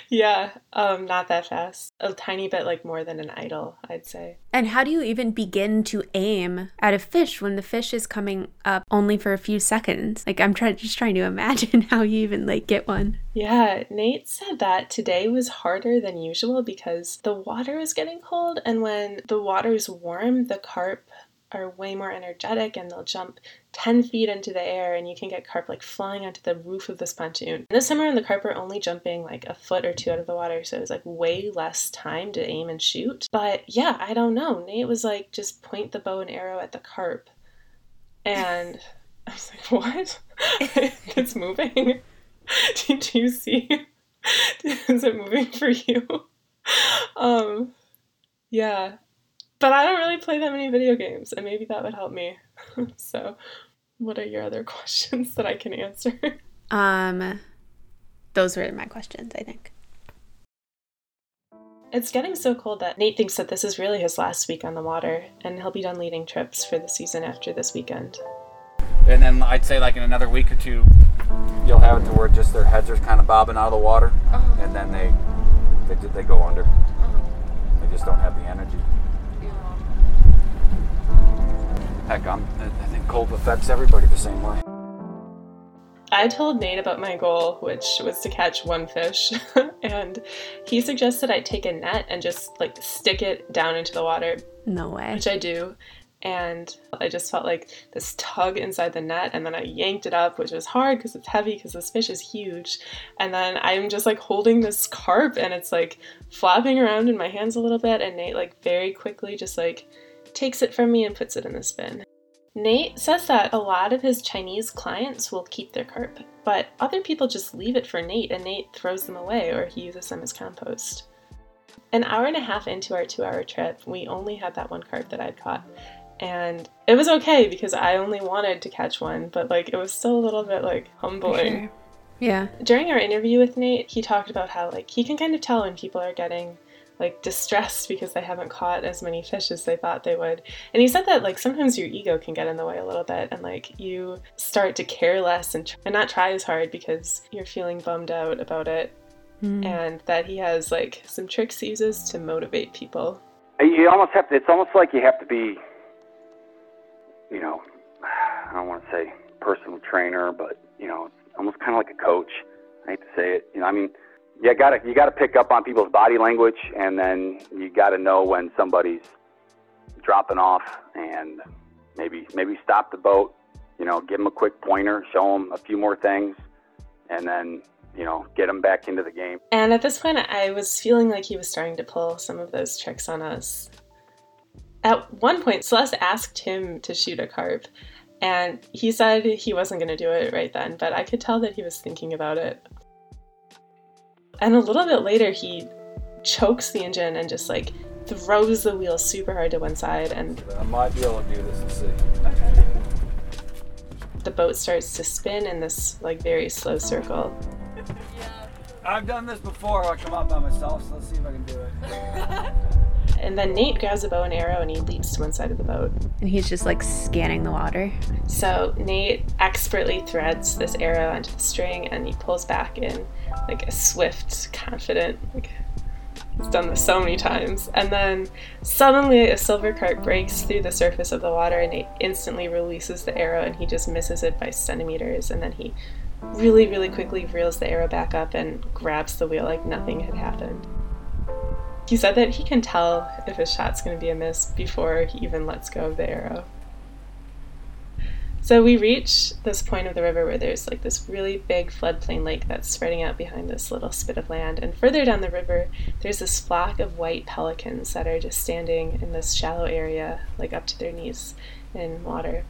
yeah, um, not that fast. A tiny bit like more than an idle, I'd say. And how do you even begin to aim at a fish when the fish is coming up only for a few seconds? Like I'm trying just trying to imagine how you even like get one. Yeah, Nate said that today was harder than usual because the water is getting cold, and when the water is warm, the carp are way more energetic and they'll jump 10 feet into the air and you can get carp like flying onto the roof of this pontoon. This summer the carp were only jumping like a foot or two out of the water, so it was like way less time to aim and shoot. But yeah, I don't know. Nate was like, just point the bow and arrow at the carp. And I was like, what? it's moving. Did you see? Is it moving for you? Um, yeah. But I don't really play that many video games, and maybe that would help me. so, what are your other questions that I can answer? Um, those were my questions, I think. It's getting so cold that Nate thinks that this is really his last week on the water, and he'll be done leading trips for the season after this weekend. And then I'd say like in another week or two, you'll have it to where just their heads are kind of bobbing out of the water, Uh-huh. and then they they they go under. They just don't have the energy. Heck, I'm, I think cold affects everybody the same way. I told Nate about my goal, which was to catch one fish, and he suggested I take a net and just like stick it down into the water. No way. Which I do. And I just felt like this tug inside the net, and then I yanked it up, which was hard because it's heavy because this fish is huge. And then I'm just like holding this carp, and it's like flopping around in my hands a little bit, and Nate like very quickly just like takes it from me and puts it in the spin. Nate says that a lot of his Chinese clients will keep their carp, but other people just leave it for Nate and Nate throws them away or he uses them as compost. An hour and a half into our two hour trip, we only had that one carp that I'd caught. And it was okay because I only wanted to catch one, but like it was still a little bit like humbling. Yeah. During our interview with Nate, he talked about how like he can kind of tell when people are getting like distressed because they haven't caught as many fish as they thought they would. And he said that like sometimes your ego can get in the way a little bit and like you start to care less and, tr- and not try as hard because you're feeling bummed out about it. Mm. And that he has like some tricks he uses to motivate people. You almost have to. It's almost like you have to be, you know, I don't want to say personal trainer, but you know, almost kind of like a coach. I hate to say it. You know, I mean, you got to you got to pick up on people's body language, and then you got to know when somebody's dropping off, and maybe maybe stop the boat. You know, give them a quick pointer, show them a few more things, and then you know, get them back into the game. And at this point, I was feeling like he was starting to pull some of those tricks on us. At one point, Celeste asked him to shoot a carp, and he said he wasn't going to do it right then, but I could tell that he was thinking about it. And a little bit later, he chokes the engine and just like throws the wheel super hard to one side, and I might be able to do this and see. the boat starts to spin in this like very slow circle. I've done this before. I come out by myself, so let's see if I can do it. And then Nate grabs a bow and arrow and he leaps to one side of the boat. And he's just like scanning the water. So Nate expertly threads this arrow onto the string and he pulls back in like a swift, confident, like he's done this so many times. And then suddenly a silver carp breaks through the surface of the water and Nate instantly releases the arrow and he just misses it by centimeters. And then he really, really quickly reels the arrow back up and grabs the wheel like nothing had happened. He said that he can tell if his shot's going to be a miss before he even lets go of the arrow. So we reach this point of the river where there's like this really big floodplain lake that's spreading out behind this little spit of land. And further down the river, there's this flock of white pelicans that are just standing in this shallow area, like up to their knees in water.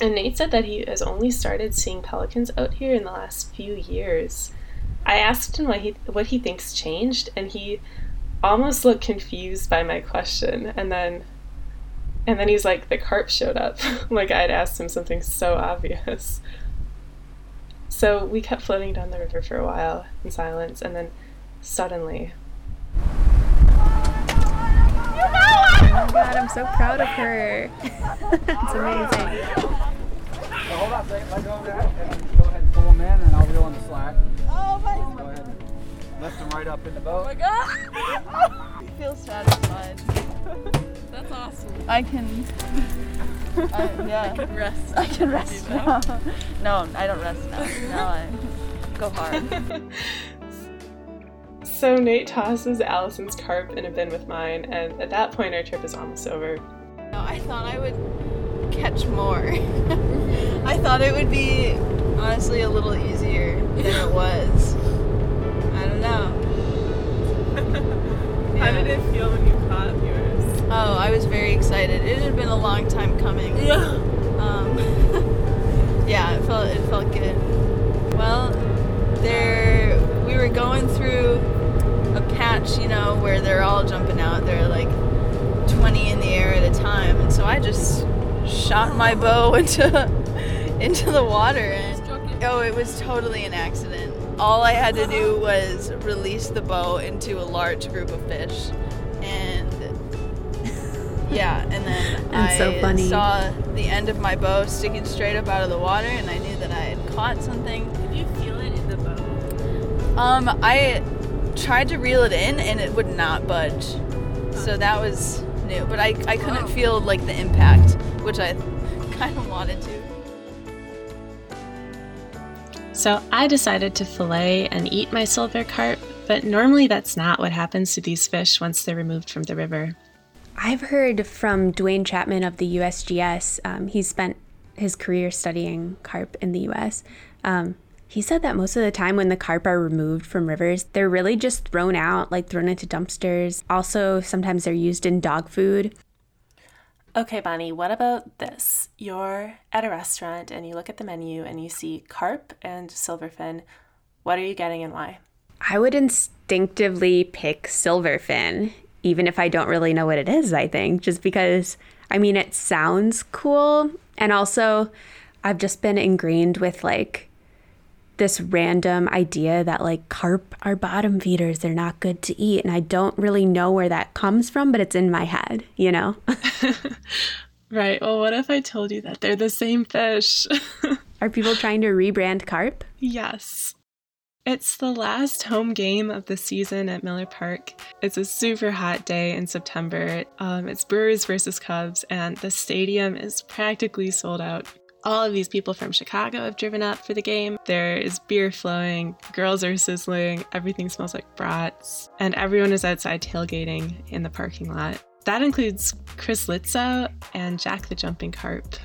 And Nate said that he has only started seeing pelicans out here in the last few years. I asked him what he what he thinks changed, and he almost looked confused by my question. And then and then he's like, the carp showed up. like I'd asked him something so obvious. So we kept floating down the river for a while in silence, and then suddenly. Oh my god, I'm so proud of her. it's amazing. So hold on a second. Let go of that, and go ahead and pull them in, and I'll reel on the slack. Oh my Go ahead and lift them right up in the boat. Oh my god! I feel satisfied. That's awesome. I can. I, yeah. I can rest. I can rest now. no, I don't rest now. Now I go hard. So Nate tosses Allison's carp in a bin with mine, and at that point our trip is almost over. No, I thought I would catch more. I thought it would be honestly a little easier than it was. How did it feel when you caught yours? Oh, I was very excited. It had been a long time coming. Yeah. Um, yeah, it felt it felt good. Well, there we were going through a patch, you know, where they're all jumping out. They're like 20 in the air at a time, and so I just shot my bow into into the water and oh, it was totally an accident. All I had to do was release the bow into a large group of fish, and yeah, and then I so funny. saw the end of my bow sticking straight up out of the water, and I knew that I had caught something. Did you feel it in the bow? Um, I tried to reel it in, and it would not budge. So that was new, but I I couldn't feel like the impact, which I kind of wanted to. So I decided to fillet and eat my silver carp, but normally that's not what happens to these fish once they're removed from the river. I've heard from Duane Chapman of the USGS. Um, he spent his career studying carp in the US. Um, he said that most of the time when the carp are removed from rivers, they're really just thrown out, like thrown into dumpsters. Also, sometimes they're used in dog food. Okay, Bonnie, what about this? You're at a restaurant and you look at the menu and you see carp and silverfin. What are you getting and why? I would instinctively pick silverfin, even if I don't really know what it is, I think, just because, I mean, it sounds cool. And also, I've just been ingrained with like this random idea that like carp are bottom feeders, they're not good to eat. And I don't really know where that comes from, but it's in my head, you know? Right. Well, what if I told you that they're the same fish? Are people trying to rebrand carp? yes. It's the last home game of the season at Miller Park. It's a super hot day in September. Um, it's Brewers versus Cubs, and the stadium is practically sold out. All of these people from Chicago have driven up for the game. There is beer flowing, girls are sizzling, everything smells like brats, and everyone is outside tailgating in the parking lot. That includes Chris Litzow and Jack the Jumping Carp.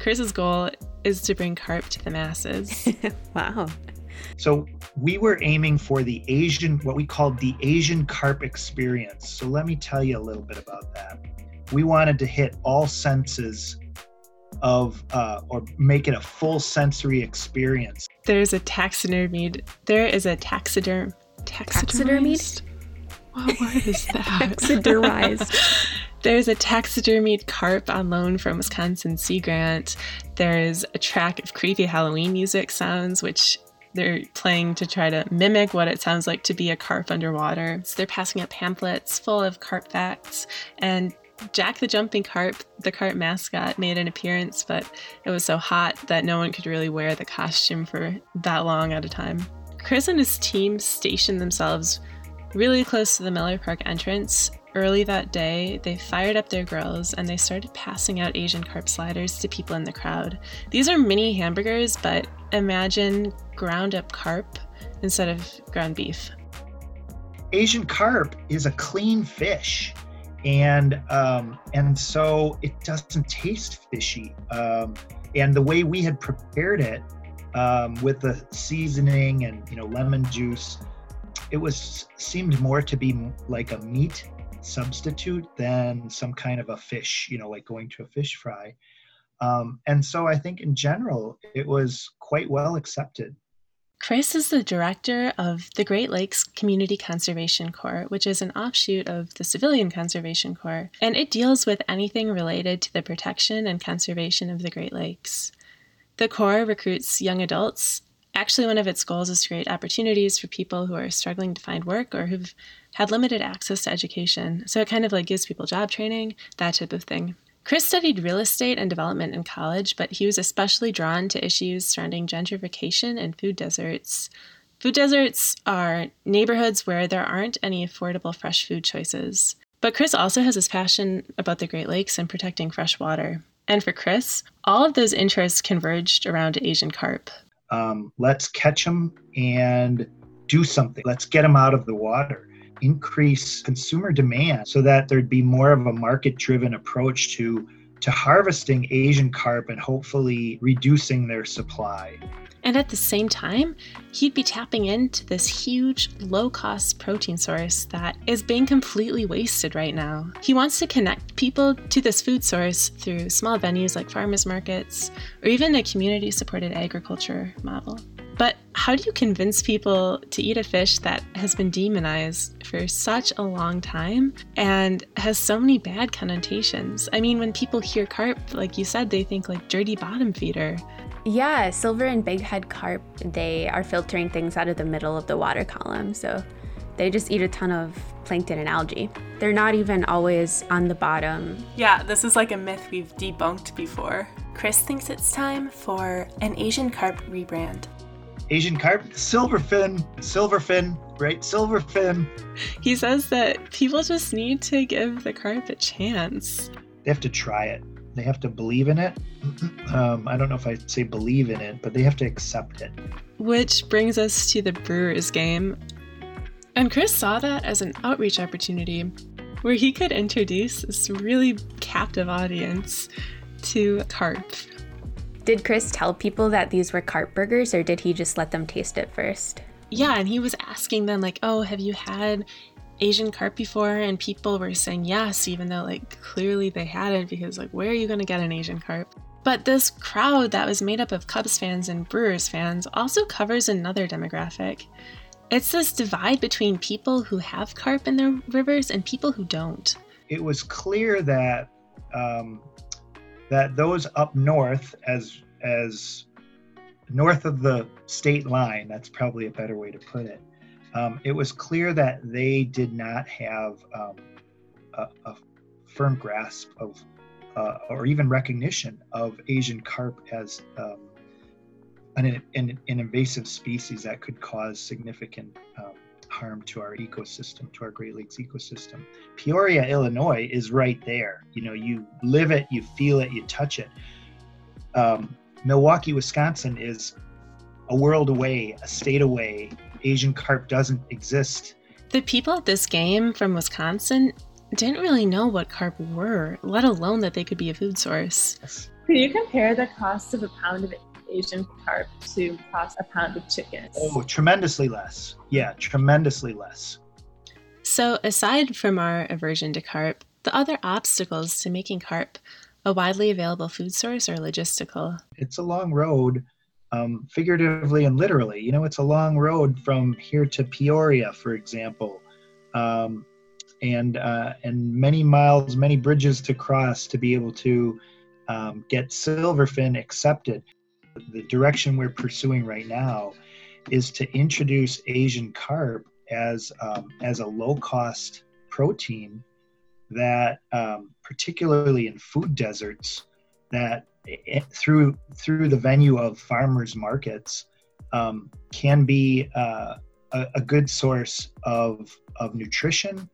Chris's goal is to bring carp to the masses. wow. So we were aiming for the Asian, what we called the Asian carp experience. So let me tell you a little bit about that. We wanted to hit all senses of, uh, or make it a full sensory experience. There's a taxidermied. There is a taxiderm. Taxidermied. What word is that? Taxidermized. There's a taxidermied carp on loan from Wisconsin Sea Grant. There's a track of creepy Halloween music sounds, which they're playing to try to mimic what it sounds like to be a carp underwater. So they're passing out pamphlets full of carp facts. And Jack the Jumping Carp, the carp mascot, made an appearance, but it was so hot that no one could really wear the costume for that long at a time. Chris and his team stationed themselves really close to the Miller Park entrance. Early that day, they fired up their grills and they started passing out Asian carp sliders to people in the crowd. These are mini hamburgers, but imagine ground up carp instead of ground beef. Asian carp is a clean fish, and um, and so it doesn't taste fishy. Um, and the way we had prepared it um, with the seasoning and you know lemon juice, it was seemed more to be like a meat substitute than some kind of a fish. You know, like going to a fish fry. Um, and so I think in general it was quite well accepted. Chris is the director of the Great Lakes Community Conservation Corps, which is an offshoot of the Civilian Conservation Corps, and it deals with anything related to the protection and conservation of the Great Lakes. The Corps recruits young adults. Actually, one of its goals is to create opportunities for people who are struggling to find work or who've had limited access to education. So it kind of like gives people job training, that type of thing. Chris studied real estate and development in college, but he was especially drawn to issues surrounding gentrification and food deserts. Food deserts are neighborhoods where there aren't any affordable fresh food choices. But Chris also has his passion about the Great Lakes and protecting fresh water. And for Chris, all of those interests converged around Asian carp. Um, let's catch them and do something. Let's get them out of the water increase consumer demand so that there'd be more of a market driven approach to to harvesting Asian carp and hopefully reducing their supply. And at the same time, he'd be tapping into this huge, low cost protein source that is being completely wasted right now. He wants to connect people to this food source through small venues like farmers markets or even a community supported agriculture model. But how do you convince people to eat a fish that has been demonized for such a long time and has so many bad connotations? I mean, when people hear carp, like you said, they think like dirty bottom feeder. Yeah, silver and bighead carp, they are filtering things out of the middle of the water column. So they just eat a ton of plankton and algae. They're not even always on the bottom. Yeah, this is like a myth we've debunked before. Chris thinks it's time for an Asian carp rebrand. Asian carp, silverfin, silverfin, right? Silverfin. He says that people just need to give the carp a chance. They have to try it. They have to believe in it. Um, I don't know if I say believe in it, but they have to accept it. Which brings us to the Brewers game. And Chris saw that as an outreach opportunity where he could introduce this really captive audience to carp. Did Chris tell people that these were carp burgers or did he just let them taste it first? Yeah, and he was asking them, like, oh, have you had Asian carp before? And people were saying yes, even though, like, clearly they hadn't, because, like, where are you going to get an Asian carp? But this crowd that was made up of Cubs fans and Brewers fans also covers another demographic. It's this divide between people who have carp in their rivers and people who don't. It was clear that um, that those up north, as as north of the state line, that's probably a better way to put it. Um, it was clear that they did not have um, a, a, firm grasp of, uh, or even recognition of Asian carp as um, an, an, an, invasive species that could cause significant um, harm to our ecosystem, to our Great Lakes ecosystem. Peoria, Illinois is right there. You know, you live it, you feel it, you touch it. Um, Milwaukee, Wisconsin is a world away, a state away. Asian carp doesn't exist. The people at this game from Wisconsin didn't really know what carp were, let alone that they could be a food source. Could you compare the cost of a pound of Asian carp to cost a pound of chicken? Oh, tremendously less. Yeah, tremendously less. So, aside from our aversion to carp, the other obstacles to making carp a widely available food source are logistical. It's a long road, um, figuratively and literally. You know, it's a long road from here to Peoria, for example. Um, and uh, and many miles, many bridges to cross to be able to um, get silverfin accepted the direction we're pursuing right now is to introduce Asian carp as um, as a low cost protein that um, particularly in food deserts that it, through through the venue of farmers markets um, can be uh, a, a, good source of of nutrition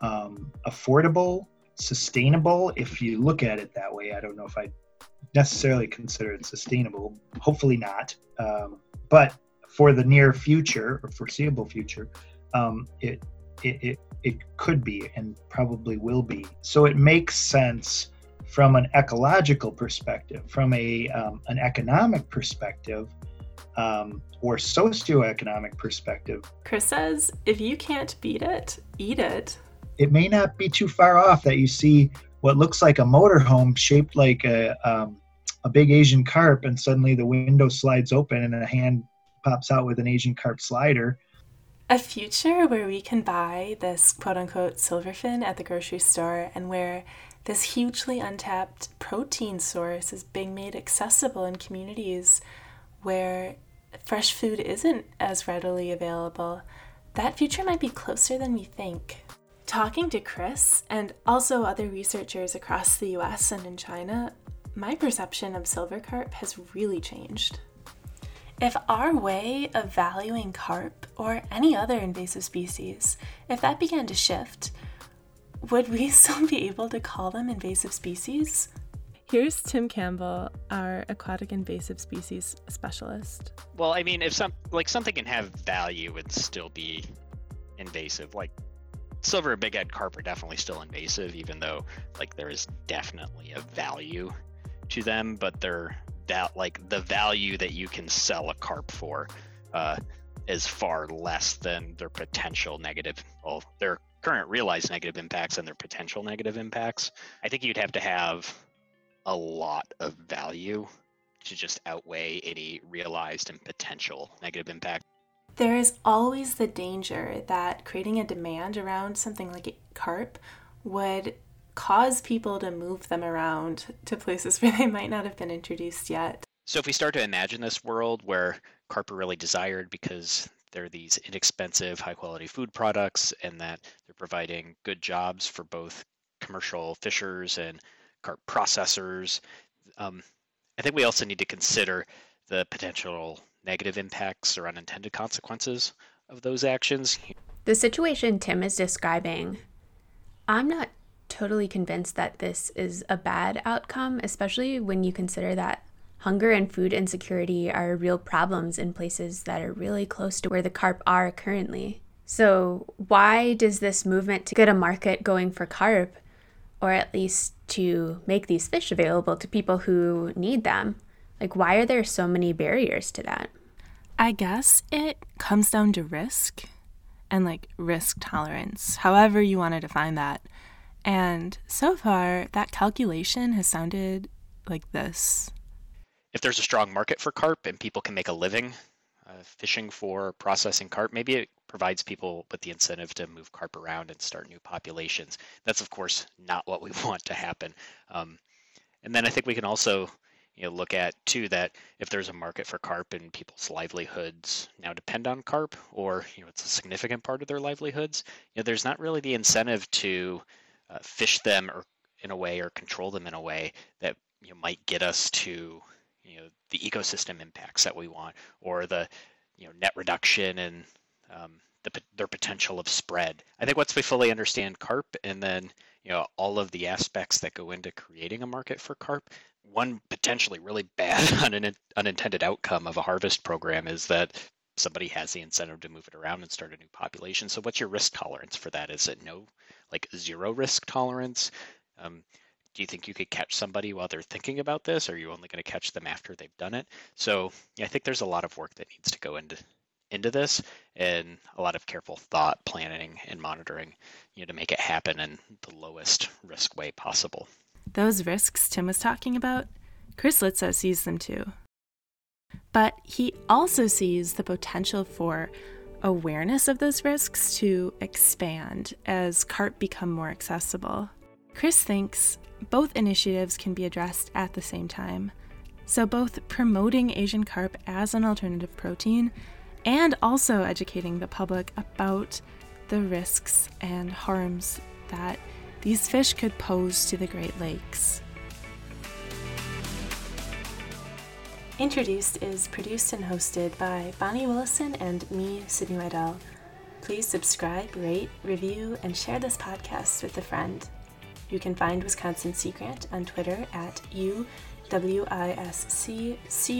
um, affordable sustainable if you look at it that way. I don't know if i necessarily considered sustainable. Hopefully not. Um, but for the near future or foreseeable future, um, it, it, it, it could be and probably will be. So it makes sense from an ecological perspective, from a, um, an economic perspective, um, or socioeconomic perspective. Chris says if you can't beat it, eat it. It may not be too far off that you see what looks like a motorhome shaped like a, um, a big Asian carp, and suddenly the window slides open and a hand pops out with an Asian carp slider. A future where we can buy this quote unquote silverfin at the grocery store and where this hugely untapped protein source is being made accessible in communities where fresh food isn't as readily available. That future might be closer than we think. Talking to Chris and also other researchers across the US and in China, my perception of silver carp has really changed. If our way of valuing carp or any other invasive species, if that began to shift, would we still be able to call them invasive species? Here's Tim Campbell, our aquatic invasive species specialist. Well, I mean, if some like something can have value and still be invasive, like silver and bighead carp are definitely still invasive, even though like there is definitely a value to them, but they're that like the value that you can sell a carp for uh, is far less than their potential negative, well, their current realized negative impacts and their potential negative impacts. I think you'd have to have a lot of value to just outweigh any realized and potential negative impact. There is always the danger that creating a demand around something like carp would cause people to move them around to places where they might not have been introduced yet. So if we start to imagine this world where carp are really desired because they're these inexpensive, high quality food products and that they're providing good jobs for both commercial fishers and carp processors. Um, I think we also need to consider the potential negative impacts or unintended consequences of those actions. The situation Tim is describing, I'm not totally convinced that this is a bad outcome, especially when you consider that hunger and food insecurity are real problems in places that are really close to where the carp are currently. So, why does this movement to get a market going for carp, or at least to make these fish available to people who need them, like, why are there so many barriers to that? I guess it comes down to risk and like risk tolerance, however you want to define that. And so far, that calculation has sounded like this. If there's a strong market for carp and people can make a living uh, fishing for processing carp, maybe it provides people with the incentive to move carp around and start new populations. That's, of course, not what we want to happen. Um, and then I think we can also you know, look at too that if there's a market for carp and people's livelihoods now depend on carp, or you know, it's a significant part of their livelihoods, you know, there's not really the incentive to uh, fish them or in a way or control them in a way that you know, might get us to you know the ecosystem impacts that we want or the you know net reduction and um, the, their potential of spread. I think once we fully understand carp and then you know all of the aspects that go into creating a market for carp, one potentially really bad unintended outcome of a harvest program is that somebody has the incentive to move it around and start a new population. So what's your risk tolerance for that? Is it no, like zero risk tolerance? Um, do you think you could catch somebody while they're thinking about this? Or are you only going to catch them after they've done it? So yeah, I think there's a lot of work that needs to go into into this and a lot of careful thought, planning, and monitoring, you know, to make it happen in the lowest risk way possible. Those risks Tim was talking about, Chris Litzo sees them too. But he also sees the potential for awareness of those risks to expand as carp become more accessible. Chris thinks both initiatives can be addressed at the same time. So, both promoting Asian carp as an alternative protein and also educating the public about the risks and harms that these fish could pose to the Great Lakes. Introduced is produced and hosted by Bonnie Willison and me, Sydney Weidel. Please subscribe, rate, review, and share this podcast with a friend. You can find Wisconsin Sea Grant on Twitter at UWISC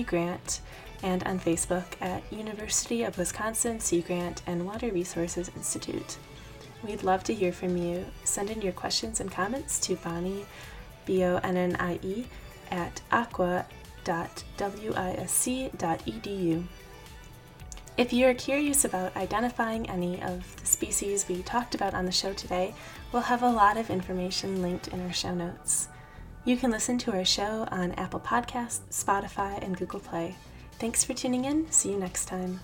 Grant and on Facebook at University of Wisconsin Sea Grant and Water Resources Institute. We'd love to hear from you. Send in your questions and comments to Bonnie, B O N N I E, at aqua.wisc.edu. If you're curious about identifying any of the species we talked about on the show today, we'll have a lot of information linked in our show notes. You can listen to our show on Apple Podcasts, Spotify, and Google Play. Thanks for tuning in. See you next time.